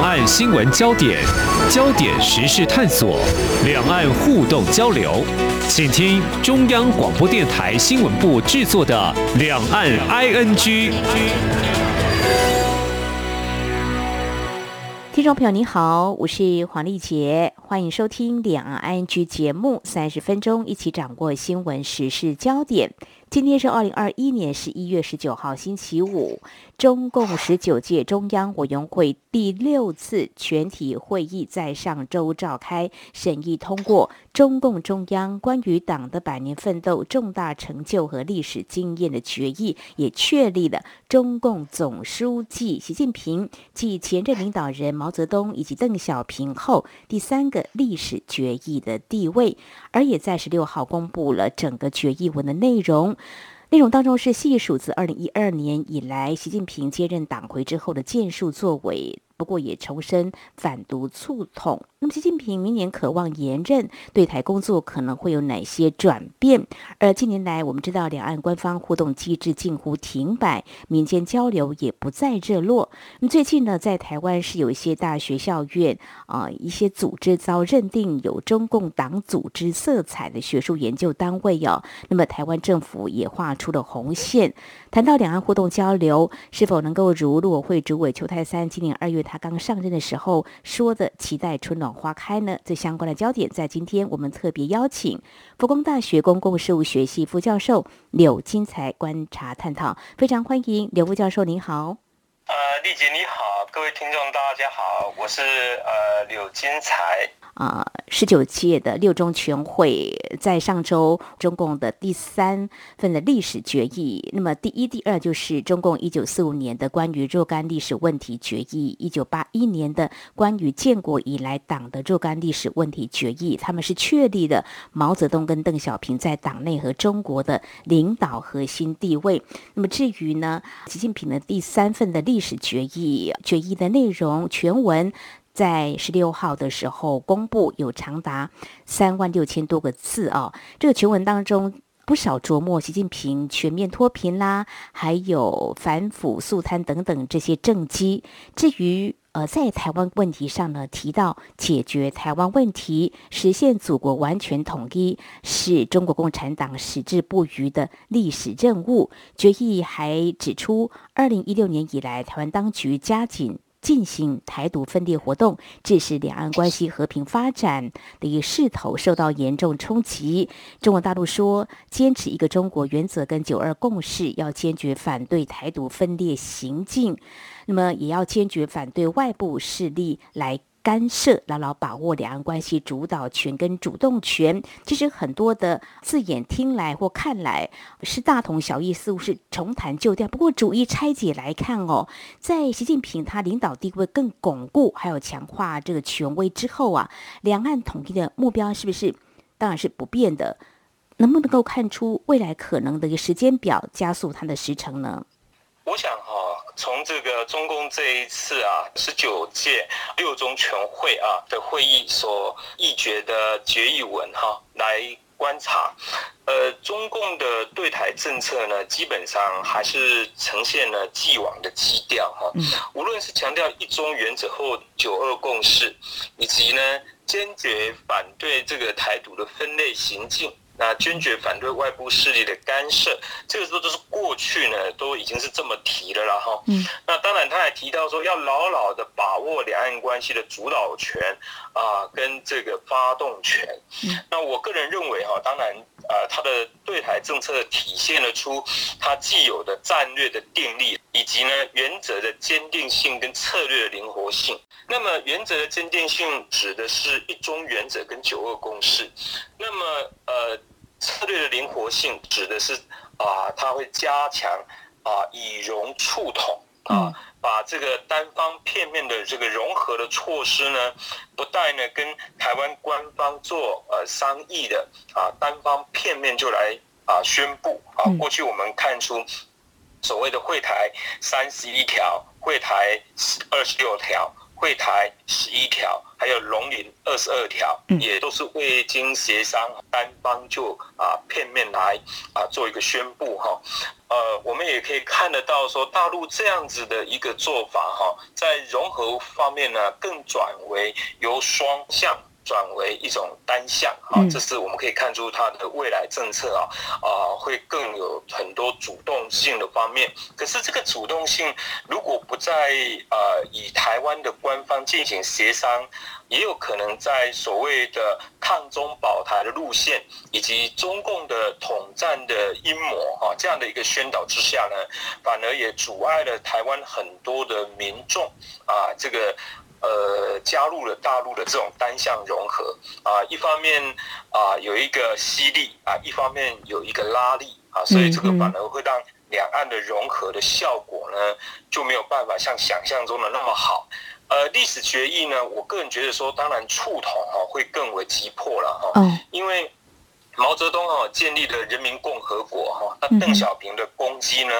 两岸新闻焦点、焦点时事探索、两岸互动交流，请听中央广播电台新闻部制作的《两岸 ING》。听众朋友，您好，我是黄丽杰，欢迎收听《两岸 ING》节目，三十分钟一起掌握新闻时事焦点。今天是二零二一年十一月十九号，星期五。中共十九届中央委员会第六次全体会议在上周召开，审议通过中共中央关于党的百年奋斗重大成就和历史经验的决议，也确立了中共总书记习近平继前任领导人毛泽东以及邓小平后第三个历史决议的地位，而也在十六号公布了整个决议文的内容。内容当中是细数自二零一二年以来，习近平接任党魁之后的建树作为。不过也重申反独促统。那么习近平明年渴望连任，对台工作可能会有哪些转变？而近年来，我们知道两岸官方互动机制近乎停摆，民间交流也不再热络。那么最近呢，在台湾是有一些大学校院啊，一些组织遭认定有中共党组织色彩的学术研究单位哦。那么台湾政府也画出了红线。谈到两岸互动交流，是否能够如陆委会主委邱泰三今年二月他刚上任的时候说的，期待春暖花开呢？这相关的焦点，在今天我们特别邀请福工大学公共事务学系副教授柳金才观察探讨，非常欢迎柳副教授，您好。呃，丽姐你好，各位听众大家好，我是呃柳金才。啊，十九届的六中全会在上周，中共的第三份的历史决议。那么第一、第二就是中共一九四五年的关于若干历史问题决议，一九八一年的关于建国以来党的若干历史问题决议。他们是确立了毛泽东跟邓小平在党内和中国的领导核心地位。那么至于呢，习近平的第三份的历史决议，决议的内容全文。在十六号的时候公布，有长达三万六千多个字啊。这个全文当中不少琢磨习近平全面脱贫啦，还有反腐肃贪等等这些政绩。至于呃，在台湾问题上呢，提到解决台湾问题、实现祖国完全统一，是中国共产党矢志不渝的历史任务。决议还指出，二零一六年以来，台湾当局加紧。进行台独分裂活动，致使两岸关系和平发展的一势头受到严重冲击。中国大陆说，坚持一个中国原则跟九二共识，要坚决反对台独分裂行径，那么也要坚决反对外部势力来。干涉，牢牢把握两岸关系主导权跟主动权，其实很多的字眼听来或看来是大同小异，似乎是重弹旧调。不过，逐一拆解来看哦，在习近平他领导地位更巩固，还有强化这个权威之后啊，两岸统一的目标是不是当然是不变的？能不能够看出未来可能的一个时间表，加速它的时程呢？我想哈，从这个中共这一次啊十九届六中全会啊的会议所议决的决议文哈来观察，呃，中共的对台政策呢，基本上还是呈现了既往的基调哈。无论是强调一中原则后九二共识，以及呢坚决反对这个台独的分类行径。那坚决反对外部势力的干涉，这个时候都是过去呢，都已经是这么提了啦哈。嗯。那当然，他还提到说要牢牢的把握两岸关系的主导权啊，跟这个发动权。嗯。那我个人认为哈，当然呃，他的对台政策体现了出他既有的战略的定力，以及呢原则的坚定性跟策略的灵活性。那么原则的坚定性指的是一中原则跟九二共识。那么呃。策略的灵活性指的是啊，它会加强啊以融促统啊，把这个单方片面的这个融合的措施呢，不带呢跟台湾官方做呃商议的啊，单方片面就来啊宣布啊。过去我们看出所谓的会台三十一条，会台二十六条。会台十一条，还有龙林二十二条，也都是未经协商，单方就啊片面来啊做一个宣布哈。呃，我们也可以看得到说，大陆这样子的一个做法哈，在融合方面呢，更转为由双向。转为一种单向啊，这是我们可以看出它的未来政策啊啊会更有很多主动性的方面。可是这个主动性如果不在呃以台湾的官方进行协商，也有可能在所谓的抗中保台的路线以及中共的统战的阴谋啊这样的一个宣导之下呢，反而也阻碍了台湾很多的民众啊这个。呃，加入了大陆的这种单向融合啊，一方面啊有一个吸力啊，一方面有一个拉力啊，所以这个反而会让两岸的融合的效果呢就没有办法像想象中的那么好。呃，历史决议呢，我个人觉得说，当然触统哈会更为急迫了哈，因为毛泽东哈建立了人民共和国哈，那邓小平的功绩呢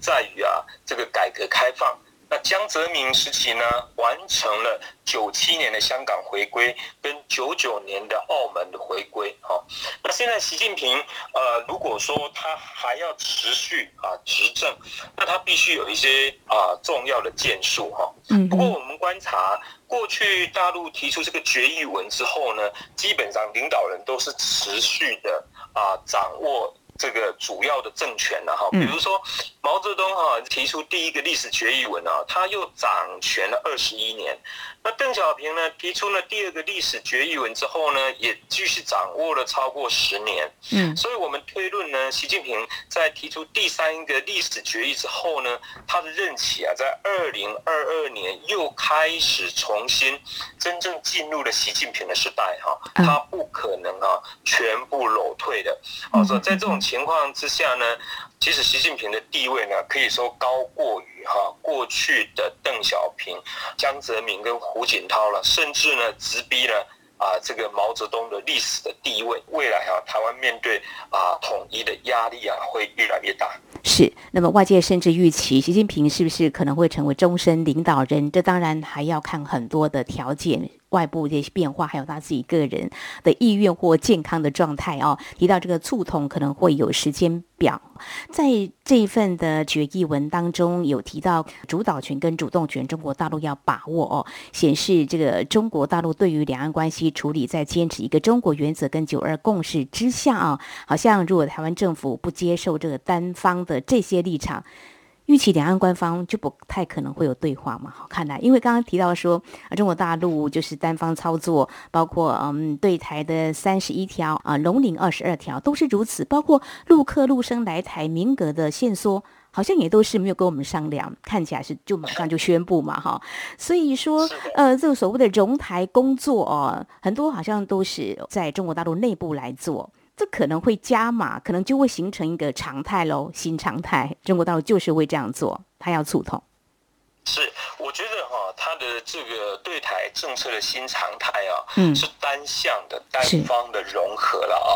在于啊这个改革开放。那江泽民时期呢，完成了九七年的香港回归，跟九九年的澳门的回归，哈。那现在习近平，呃，如果说他还要持续啊执政，那他必须有一些啊重要的建树，哈。嗯。不过我们观察，过去大陆提出这个决议文之后呢，基本上领导人都是持续的啊掌握。这个主要的政权了哈，比如说毛泽东哈提出第一个历史决议文啊，他又掌权了二十一年。那邓小平呢提出了第二个历史决议文之后呢，也继续掌握了超过十年。嗯，所以我们推论呢，习近平在提出第三个历史决议之后呢，他的任期啊，在二零二二年又开始重新真正进入了习近平的时代哈，他不可能啊全部裸退的。哦，说在这种情况之下呢。其实习近平的地位呢，可以说高过于哈过去的邓小平、江泽民跟胡锦涛了，甚至呢直逼了啊这个毛泽东的历史的地位。未来啊，台湾面对啊统一的压力啊，会越来越大。是，那么外界甚至预期习近平是不是可能会成为终身领导人？这当然还要看很多的条件。外部这些变化，还有他自己个人的意愿或健康的状态哦。提到这个促统可能会有时间表，在这一份的决议文当中有提到主导权跟主动权，中国大陆要把握哦，显示这个中国大陆对于两岸关系处理在坚持一个中国原则跟九二共识之下啊。好像如果台湾政府不接受这个单方的这些立场。预期两岸官方就不太可能会有对话嘛？好看来，因为刚刚提到说啊，中国大陆就是单方操作，包括嗯对台的三十一条啊，龙岭二十二条都是如此，包括陆客陆生来台民格的限缩，好像也都是没有跟我们商量，看起来是就马上就宣布嘛，哈。所以说，呃，这个所谓的融台工作哦，很多好像都是在中国大陆内部来做。这可能会加码，可能就会形成一个常态喽，新常态。中国大陆就是会这样做，他要促统。是，我觉得哈，他的这个对台政策的新常态啊，嗯，是单向的、单方的融合了啊，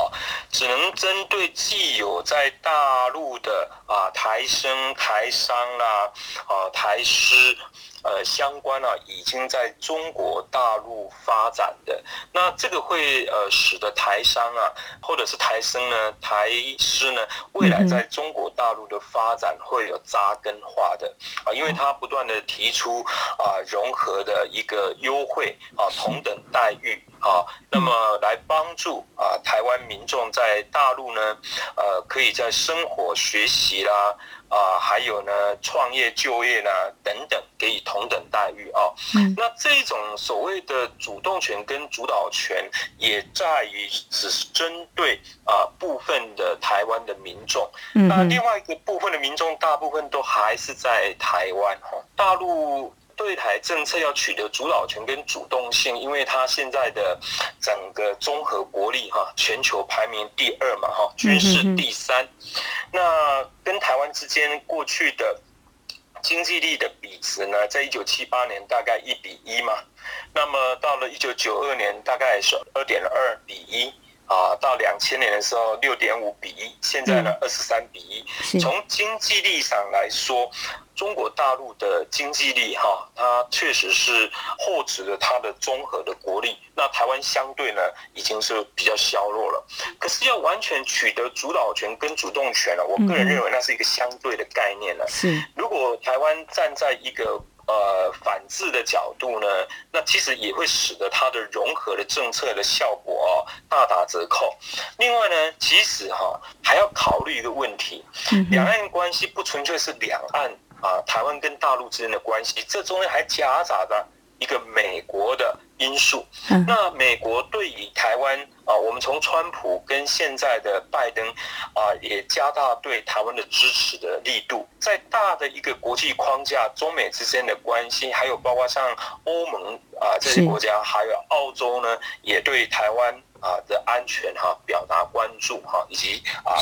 只能针对既有在大陆的啊台生、台商啦，啊台师。呃，相关啊，已经在中国大陆发展的，那这个会呃，使得台商啊，或者是台生呢、台师呢，未来在中国大陆的发展会有扎根化的。啊，因为他不断的提出啊，融合的一个优惠啊，同等待遇啊，那么来帮助啊，台湾民众在大陆呢，呃，可以在生活、学习啦。啊，还有呢，创业、就业呢，等等，给予同等待遇啊。嗯，那这种所谓的主动权跟主导权，也在于只是针对啊部分的台湾的民众。嗯，那另外一个部分的民众，大部分都还是在台湾哈，大陆。对台政策要取得主导权跟主动性，因为它现在的整个综合国力哈，全球排名第二嘛哈，军事第三。那跟台湾之间过去的经济力的比值呢，在一九七八年大概一比一嘛，那么到了一九九二年大概是二点二比一。啊，到两千年的时候六点五比一，现在呢二十三比一。从经济力上来说，中国大陆的经济力哈，它确实是厚植了它的综合的国力。那台湾相对呢，已经是比较削弱了。可是要完全取得主导权跟主动权了，我个人认为那是一个相对的概念了。是，如果台湾站在一个。呃，反制的角度呢，那其实也会使得它的融合的政策的效果哦大打折扣。另外呢，其实哈还要考虑一个问题，两岸关系不纯粹是两岸啊，台湾跟大陆之间的关系，这中间还夹杂着一个美国的。因素，那美国对于台湾啊，我们从川普跟现在的拜登啊，也加大对台湾的支持的力度，在大的一个国际框架，中美之间的关系，还有包括像欧盟啊这些国家，还有澳洲呢，也对台湾啊的安全哈表达关注哈，以及啊。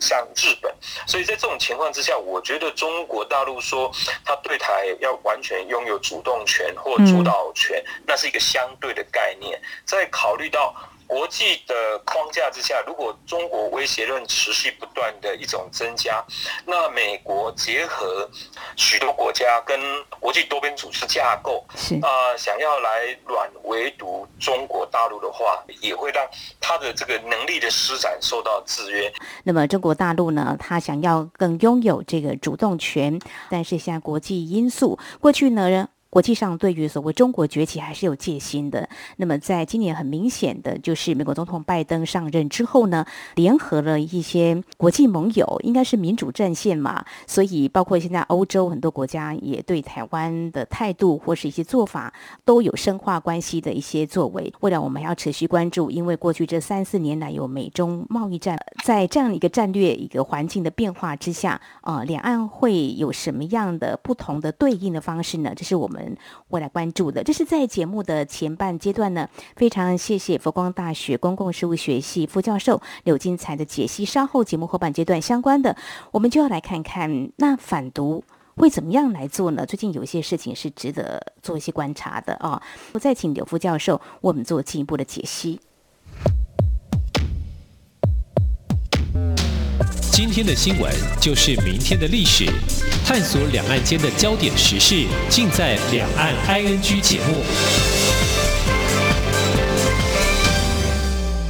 像日本，所以在这种情况之下，我觉得中国大陆说他对台要完全拥有主动权或主导权，那是一个相对的概念。在考虑到。国际的框架之下，如果中国威胁论持续不断的一种增加，那美国结合许多国家跟国际多边组织架构，啊，想要来软围堵中国大陆的话，也会让他的这个能力的施展受到制约。那么中国大陆呢，他想要更拥有这个主动权，但是像国际因素，过去呢？国际上对于所谓中国崛起还是有戒心的。那么，在今年很明显的就是美国总统拜登上任之后呢，联合了一些国际盟友，应该是民主战线嘛。所以，包括现在欧洲很多国家也对台湾的态度或是一些做法都有深化关系的一些作为。未来我们还要持续关注，因为过去这三四年来有美中贸易战，在这样一个战略一个环境的变化之下，呃，两岸会有什么样的不同的对应的方式呢？这是我们。我来关注的，这是在节目的前半阶段呢。非常谢谢佛光大学公共事务学系副教授柳金才的解析。稍后节目后半阶段相关的，我们就要来看看那反毒会怎么样来做呢？最近有一些事情是值得做一些观察的啊。我再请柳副教授为我们做进一步的解析。今天的新闻就是明天的历史，探索两岸间的焦点时事，尽在《两岸 ING》节目。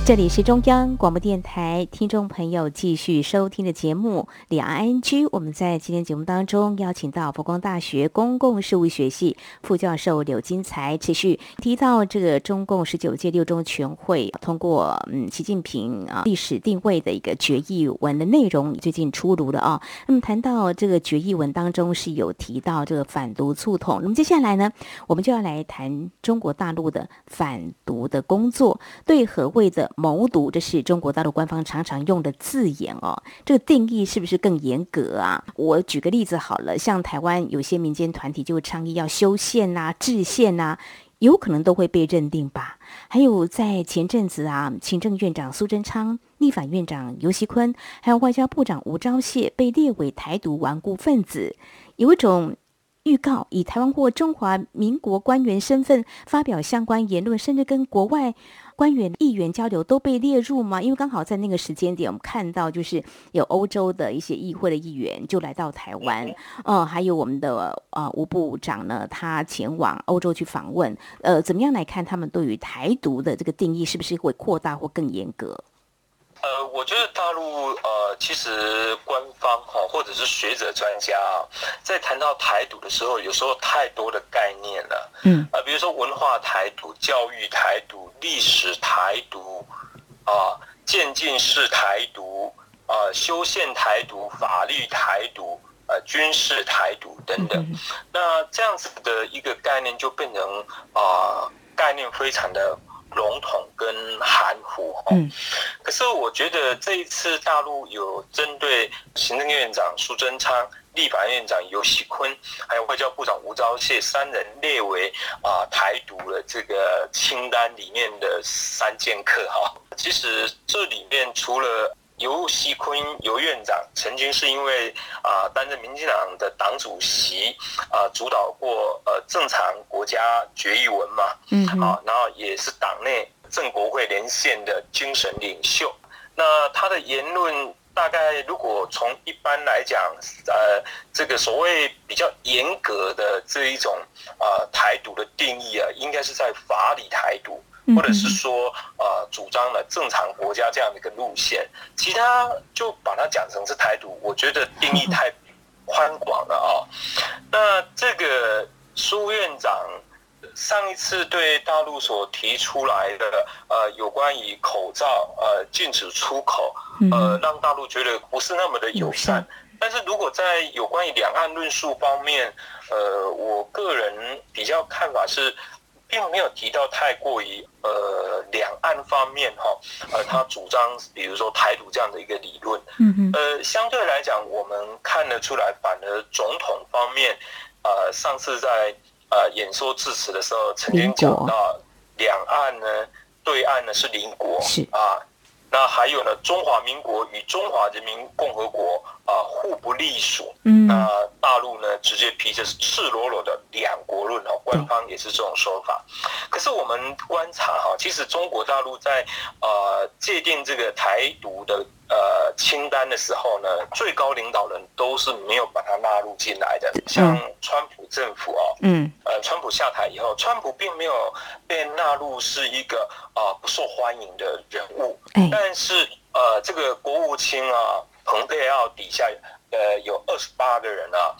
这里是中央广播电台听众朋友继续收听的节目《两岸 N G》。我们在今天节目当中邀请到佛光大学公共事务学系副教授柳金才，持续提到这个中共十九届六中全会通过嗯习近平啊历史定位的一个决议文的内容，最近出炉了啊。那么谈到这个决议文当中是有提到这个反毒促统，那么接下来呢，我们就要来谈中国大陆的反毒的工作对何谓的。谋独，这是中国大陆官方常常用的字眼哦。这个定义是不是更严格啊？我举个例子好了，像台湾有些民间团体就倡议要修宪呐、制宪呐，有可能都会被认定吧。还有在前阵子啊，行政院长苏贞昌、立法院长游锡坤，还有外交部长吴钊燮被列为台独顽固分子，有一种预告，以台湾或中华民国官员身份发表相关言论，甚至跟国外。官员、议员交流都被列入吗？因为刚好在那个时间点，我们看到就是有欧洲的一些议会的议员就来到台湾，嗯，还有我们的呃吴部长呢，他前往欧洲去访问，呃，怎么样来看他们对于台独的这个定义是不是会扩大或更严格？呃，我觉得大陆呃，其实官方哈，或者是学者专家啊，在谈到台独的时候，有时候太多的概念了。嗯，啊，比如说文化台独、教育台独、历史台独，啊，渐进式台独，啊，修宪台独、法律台独，呃，军事台独等等。那这样子的一个概念就变成啊，概念非常的。笼统跟含糊嗯，可是我觉得这一次大陆有针对行政院长苏贞昌、立法院长游锡坤，还有外交部长吴钊燮三人列为啊台独的这个清单里面的三剑客哈。其实这里面除了尤锡坤尤院长曾经是因为啊担任民进党的党主席啊主导过呃正常国家决议文嘛，嗯，啊，然后也是党内正国会连线的精神领袖。那他的言论大概如果从一般来讲，呃，这个所谓比较严格的这一种啊台独的定义啊，应该是在法理台独，或者是说呃主张了正常国家这样的一个路线，其他就把它讲成是台独，我觉得定义太宽广了啊。那这个苏院长。上一次对大陆所提出来的呃有关于口罩呃禁止出口呃让大陆觉得不是那么的友善，但是如果在有关于两岸论述方面，呃我个人比较看法是，并没有提到太过于呃两岸方面哈呃他主张比如说台独这样的一个理论，呃相对来讲我们看得出来，反而总统方面呃上次在。呃，演说致辞的时候，曾经讲到两岸呢，对岸呢是邻国，是。啊，那还有呢，中华民国与中华人民共和国啊互不隶属，嗯，那大陆呢直接披着赤裸裸的两国论哦，官方也是这种说法。可是我们观察哈，其实中国大陆在呃界定这个台独的。呃，清单的时候呢，最高领导人都是没有把它纳入进来的。像川普政府哦，嗯，呃，川普下台以后，川普并没有被纳入是一个啊不受欢迎的人物。但是呃，这个国务卿啊，蓬佩奥底下呃有二十八个人啊，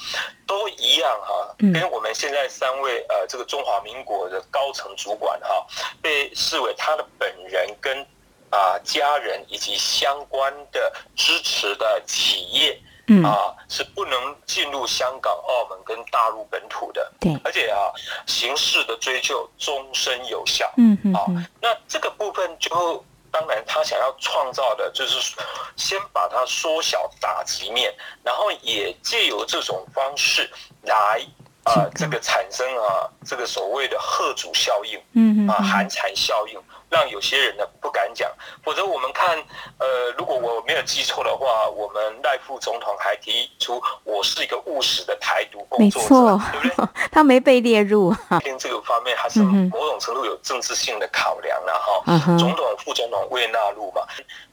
都一样哈，跟我们现在三位呃这个中华民国的高层主管哈，被视为他的本人跟。啊，家人以及相关的支持的企业，嗯啊，是不能进入香港、澳门跟大陆本土的。对，而且啊，刑事的追究终身有效。嗯嗯。啊，那这个部分就当然他想要创造的就是先把它缩小打击面，然后也借由这种方式来啊，这个产生啊，这个所谓的贺主效应。嗯嗯。啊，寒蝉效应。让有些人呢不敢讲，否则我们看，呃，如果我没有记错的话，我们赖副总统还提出我是一个务实的台独工作者，对不对？他没被列入。听这个方面还是某种程度有政治性的考量了哈。总统、副总统未纳入嘛，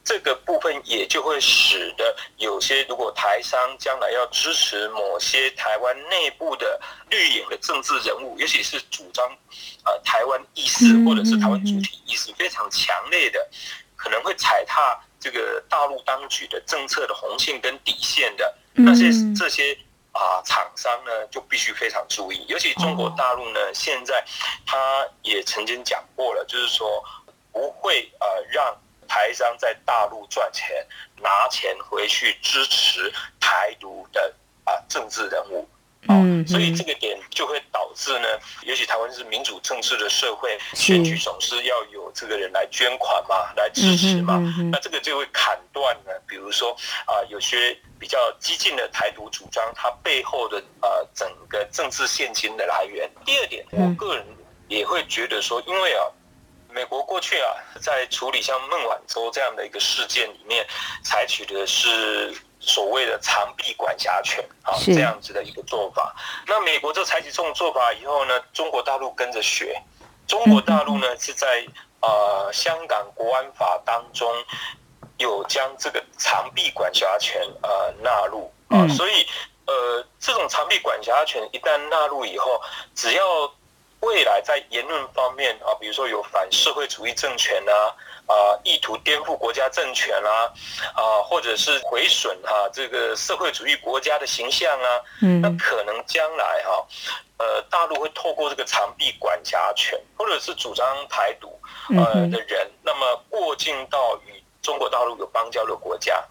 这个部分也就会使得有些如果台商将来要支持某些台湾内部的绿营的政治人物，尤其是主张。呃，台湾意识或者是台湾主体意识非常强烈的，可能会踩踏这个大陆当局的政策的红线跟底线的那些这些啊厂商呢，就必须非常注意。尤其中国大陆呢，现在他也曾经讲过了，就是说不会呃让台商在大陆赚钱，拿钱回去支持台独的啊政治人物。嗯，所以这个点就会导致呢，尤其台湾是民主政治的社会，选举总是要有这个人来捐款嘛，来支持嘛，那这个就会砍断呢，比如说啊，有些比较激进的台独主张，它背后的呃整个政治现金的来源。第二点，我个人也会觉得说，因为啊，美国过去啊，在处理像孟晚舟这样的一个事件里面，采取的是。所谓的长臂管辖权啊，这样子的一个做法。那美国就采取这种做法以后呢，中国大陆跟着学。中国大陆呢是在呃香港国安法当中有将这个长臂管辖权呃纳入啊，所以呃这种长臂管辖权一旦纳入以后，只要未来在言论方面啊，比如说有反社会主义政权啊。啊，意图颠覆国家政权啦，啊，或者是毁损哈这个社会主义国家的形象啊，嗯那可能将来哈，呃，大陆会透过这个长臂管辖权，或者是主张台独呃的人，那么过境到与。中国大陆有邦交的国家，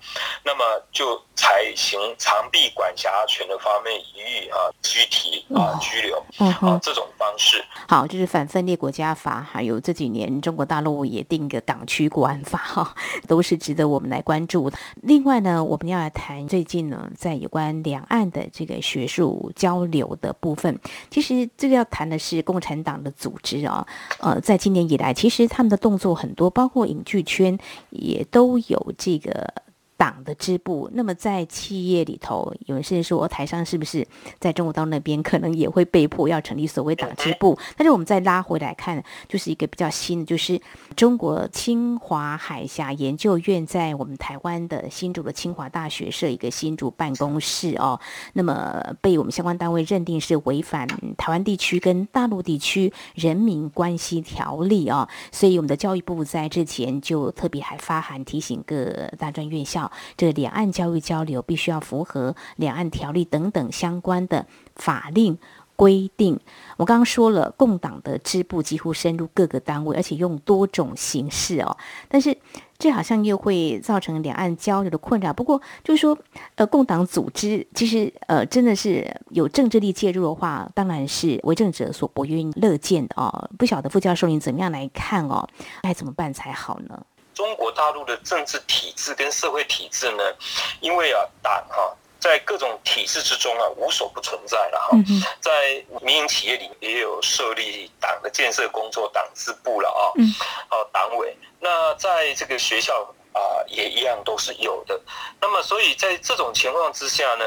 那么就采行长臂管辖权的方面予以啊拘提啊拘留啊这种方式。好，就是反分裂国家法，还有这几年中国大陆也定个港区国安法 哈，都是值得我们来关注。另外呢，我们要来谈最近呢，在有关两岸的这个学术交流的部分。其实这个要谈的是共产党的组织啊，呃，在今年以来，其实他们的动作很多，包括影剧圈也。都有这个党的支部，那么在企业里头，有人甚至说台商是不是在中国大陆那边可能也会被迫要成立所谓党支部？但是我们再拉回来看，就是一个比较新的，就是中国清华海峡研究院在我们台湾的新竹的清华大学设一个新竹办公室哦，那么被我们相关单位认定是违反台湾地区跟大陆地区人民关系条例哦，所以我们的教育部在之前就特别还发函提醒各大专院校。这两岸教育交流必须要符合两岸条例等等相关的法令规定。我刚刚说了，共党的支部几乎深入各个单位，而且用多种形式哦。但是这好像又会造成两岸交流的困扰。不过就是说，呃，共党组织其实呃真的是有政治力介入的话，当然是为政者所不愿乐见的哦。不晓得傅教授您怎么样来看哦？该怎么办才好呢？中国大陆的政治体制跟社会体制呢，因为啊党哈在各种体制之中啊无所不存在了哈，在民营企业里也有设立党的建设工作党支部了啊，哦党委，那在这个学校。啊，也一样都是有的。那么，所以在这种情况之下呢，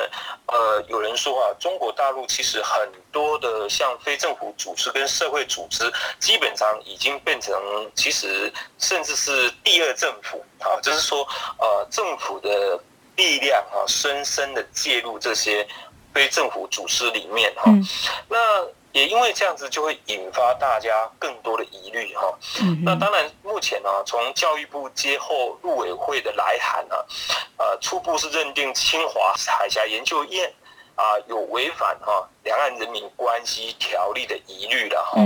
呃，有人说啊，中国大陆其实很多的像非政府组织跟社会组织，基本上已经变成其实甚至是第二政府啊，就是说，呃，政府的力量啊，深深的介入这些非政府组织里面哈。那也因为这样子，就会引发大家更多的疑虑哈。那当然，目前呢，从教育部接后陆委会的来函呢，呃，初步是认定清华海峡研究院啊有违反哈两岸人民关系条例的疑虑了哈。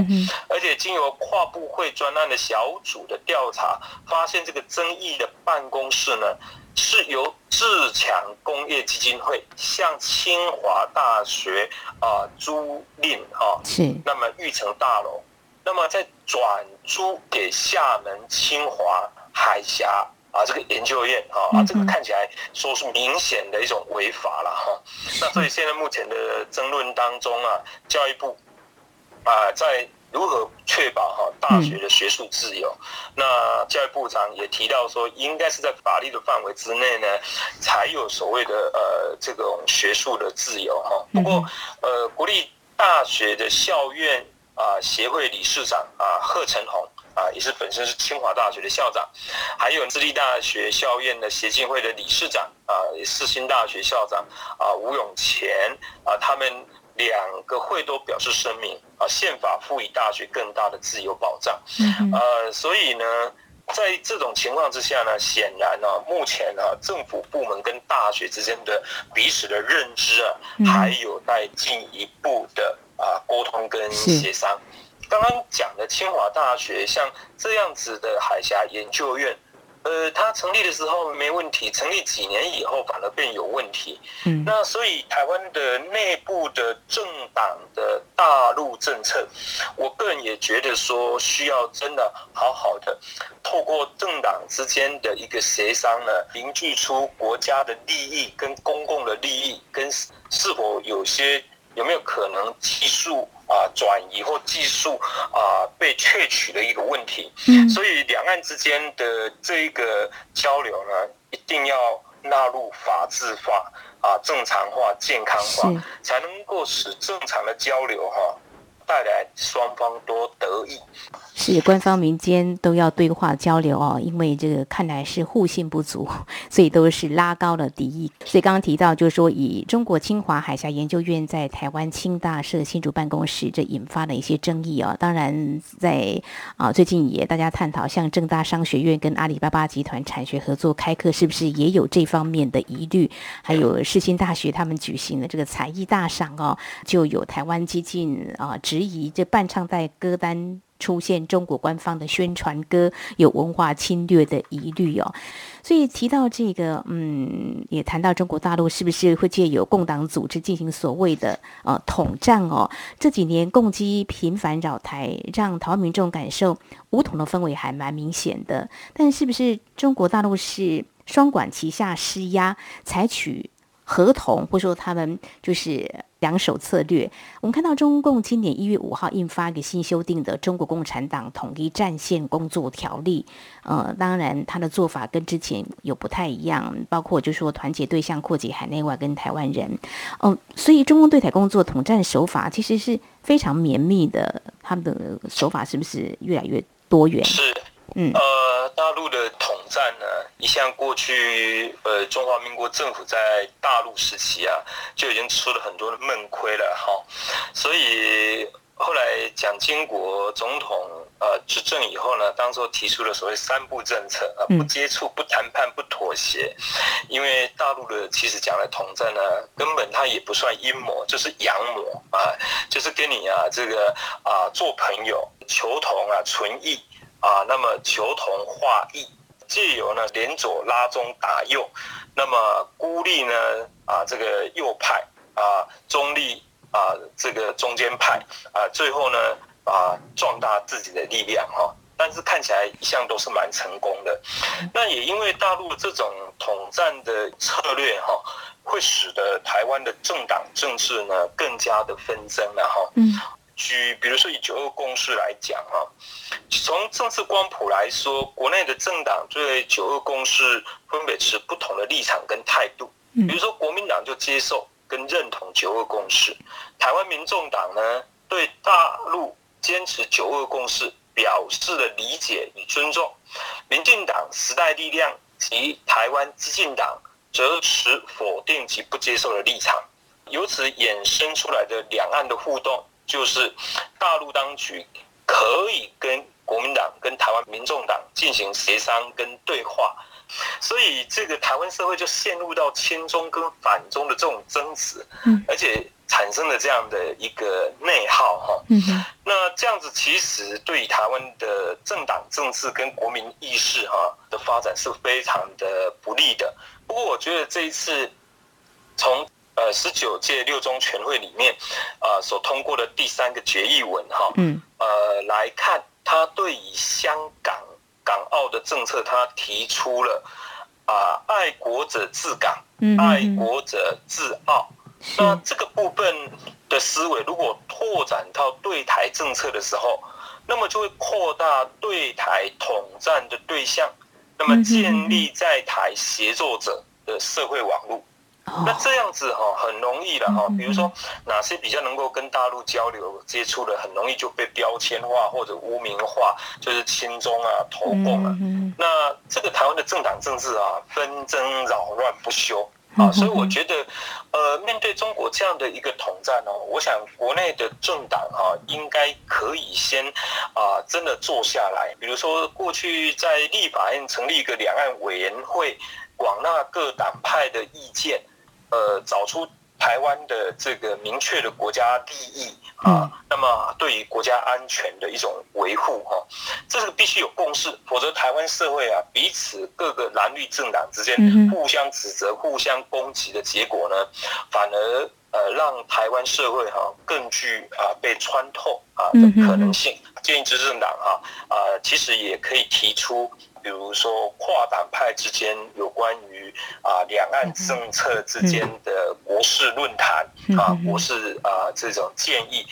而且经由跨部会专案的小组的调查，发现这个争议的办公室呢。是由自强工业基金会向清华大学啊租赁啊，是那么育成大楼，那么再转租给厦门清华海峡啊这个研究院啊，这个看起来说是明显的一种违法了哈。那所以现在目前的争论当中啊，教育部啊在。如何确保哈大学的学术自由？那教育部长也提到说，应该是在法律的范围之内呢，才有所谓的呃这种学术的自由哈。不过呃，国立大学的校院啊协会理事长啊贺成红啊，也是本身是清华大学的校长，还有私立大学校院的协进会的理事长啊，世新大学校长啊吴永乾啊，他们。两个会都表示声明啊，宪法赋予大学更大的自由保障，嗯呃，所以呢，在这种情况之下呢，显然呢，目前呢，政府部门跟大学之间的彼此的认知啊，还有待进一步的啊沟通跟协商。刚刚讲的清华大学像这样子的海峡研究院。呃，它成立的时候没问题，成立几年以后反而变有问题。嗯，那所以台湾的内部的政党的大陆政策，我个人也觉得说需要真的好好的透过政党之间的一个协商呢，凝聚出国家的利益跟公共的利益，跟是否有些有没有可能技术。啊，转移或技术啊被窃取的一个问题，所以两岸之间的这一个交流呢，一定要纳入法制化啊，正常化、健康化，才能够使正常的交流哈。带来双方都得益，是官方民间都要对话交流哦，因为这个看来是互信不足，所以都是拉高了敌意。所以刚刚提到，就是说以中国清华海峡研究院在台湾清大设新竹办公室，这引发了一些争议哦。当然，在啊最近也大家探讨，像正大商学院跟阿里巴巴集团产学合作开课，是不是也有这方面的疑虑？还有世新大学他们举行的这个才艺大赏哦，就有台湾激进啊直。质疑这伴唱带歌单出现中国官方的宣传歌有文化侵略的疑虑哦，所以提到这个，嗯，也谈到中国大陆是不是会借由共党组织进行所谓的呃统战哦？这几年共机频繁扰台，让台湾民众感受武统的氛围还蛮明显的。但是不是中国大陆是双管齐下施压，采取？合同，或者说他们就是两手策略。我们看到中共今年一月五号印发一个新修订的《中国共产党统一战线工作条例》，呃，当然他的做法跟之前有不太一样，包括就说团结对象扩及海内外跟台湾人，哦，所以中共对台工作统战手法其实是非常绵密的，他们的手法是不是越来越多元？是。嗯，呃，大陆的统战呢，一向过去，呃，中华民国政府在大陆时期啊，就已经吃了很多的闷亏了哈，所以后来蒋经国总统呃执政以后呢，当时提出了所谓三不政策啊，不接触、不谈判、不妥协，因为大陆的其实讲的统战呢，根本它也不算阴谋，就是阳谋啊，就是跟你啊这个啊做朋友，求同啊存异。啊，那么求同化异，借由呢连左拉中打右，那么孤立呢啊这个右派啊中立啊这个中间派啊最后呢啊壮大自己的力量哈，但是看起来一向都是蛮成功的。那也因为大陆这种统战的策略哈，会使得台湾的政党政治呢更加的纷争了哈。嗯。举比如说以九二共识来讲啊，从政治光谱来说，国内的政党对九二共识分别持不同的立场跟态度。比如说国民党就接受跟认同九二共识，台湾民众党呢对大陆坚持九二共识表示了理解与尊重，民进党、时代力量及台湾激进党则持否定及不接受的立场，由此衍生出来的两岸的互动。就是大陆当局可以跟国民党、跟台湾民众党进行协商跟对话，所以这个台湾社会就陷入到亲中跟反中的这种争执，而且产生了这样的一个内耗哈。那这样子其实对台湾的政党政治跟国民意识哈的发展是非常的不利的。不过我觉得这一次从呃，十九届六中全会里面，呃，所通过的第三个决议文哈，嗯，呃，来看他对于香港港澳的政策，他提出了啊，爱国者治港，爱国者治澳。那这个部分的思维，如果拓展到对台政策的时候，那么就会扩大对台统战的对象，那么建立在台协作者的社会网络。那这样子哈很容易的哈，比如说哪些比较能够跟大陆交流接触的，很容易就被标签化或者污名化，就是亲中啊、投共啊。那这个台湾的政党政治啊，纷争扰乱不休啊，所以我觉得，呃，面对中国这样的一个统战哦，我想国内的政党啊，应该可以先啊，真的坐下来，比如说过去在立法院成立一个两岸委员会，广纳各党派的意见。呃，找出台湾的这个明确的国家利益啊，那么对于国家安全的一种维护哈，这是必须有共识，否则台湾社会啊，彼此各个蓝绿政党之间互相指责、互相攻击的结果呢，反而呃让台湾社会哈更具啊被穿透啊的可能性。建议执政党啊啊，其实也可以提出。比如说跨党派之间有关于啊两岸政策之间的国事论坛啊国事啊这种建议，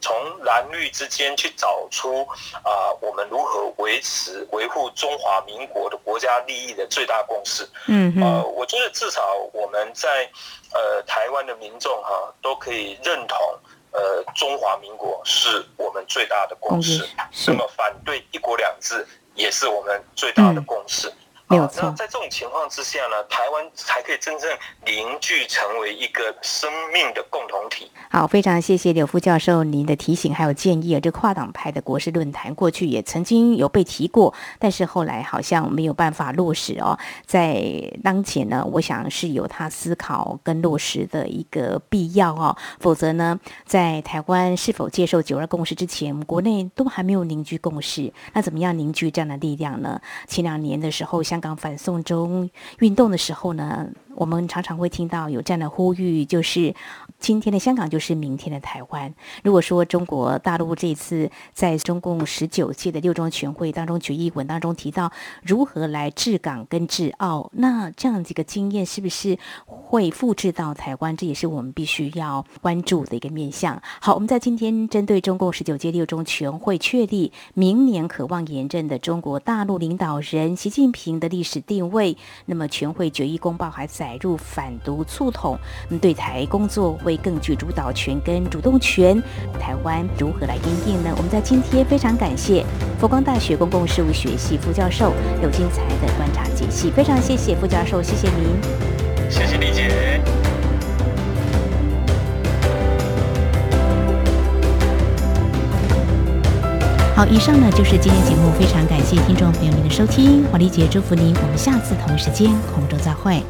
从蓝绿之间去找出啊我们如何维持维护中华民国的国家利益的最大共识。嗯呃，我觉得至少我们在呃台湾的民众哈都可以认同呃中华民国是我们最大的共识，那么反对一国两制。也是我们最大的共识。没有错，在这种情况之下呢，台湾才可以真正凝聚成为一个生命的共同体。好，非常谢谢柳副教授您的提醒还有建议啊。这跨党派的国事论坛过去也曾经有被提过，但是后来好像没有办法落实哦。在当前呢，我想是有他思考跟落实的一个必要哦。否则呢，在台湾是否接受九二共识之前，国内都还没有凝聚共识，那怎么样凝聚这样的力量呢？前两年的时候，刚反送中运动的时候呢，我们常常会听到有这样的呼吁，就是今天的香港就是明天的台湾。如果说中国大陆这次在中共十九届的六中全会当中决议文当中提到如何来治港跟治澳，那这样几个经验是不是会复制到台湾？这也是我们必须要关注的一个面向。好，我们在今天针对中共十九届六中全会确立明年渴望严正的中国大陆领导人习近平的历史定位，那么全会决议公报还载入反独促统，对台工作为更具主导权跟主动权，台湾如何来应应呢？我们在今天非常感谢佛光大学公共事务学系副教授刘金才的观察解析，非常谢谢副教授，谢谢您，谢谢李姐。好，以上呢就是今天节目，非常感谢听众朋友您的收听，黄丽姐祝福您，我们下次同一时间空中再会。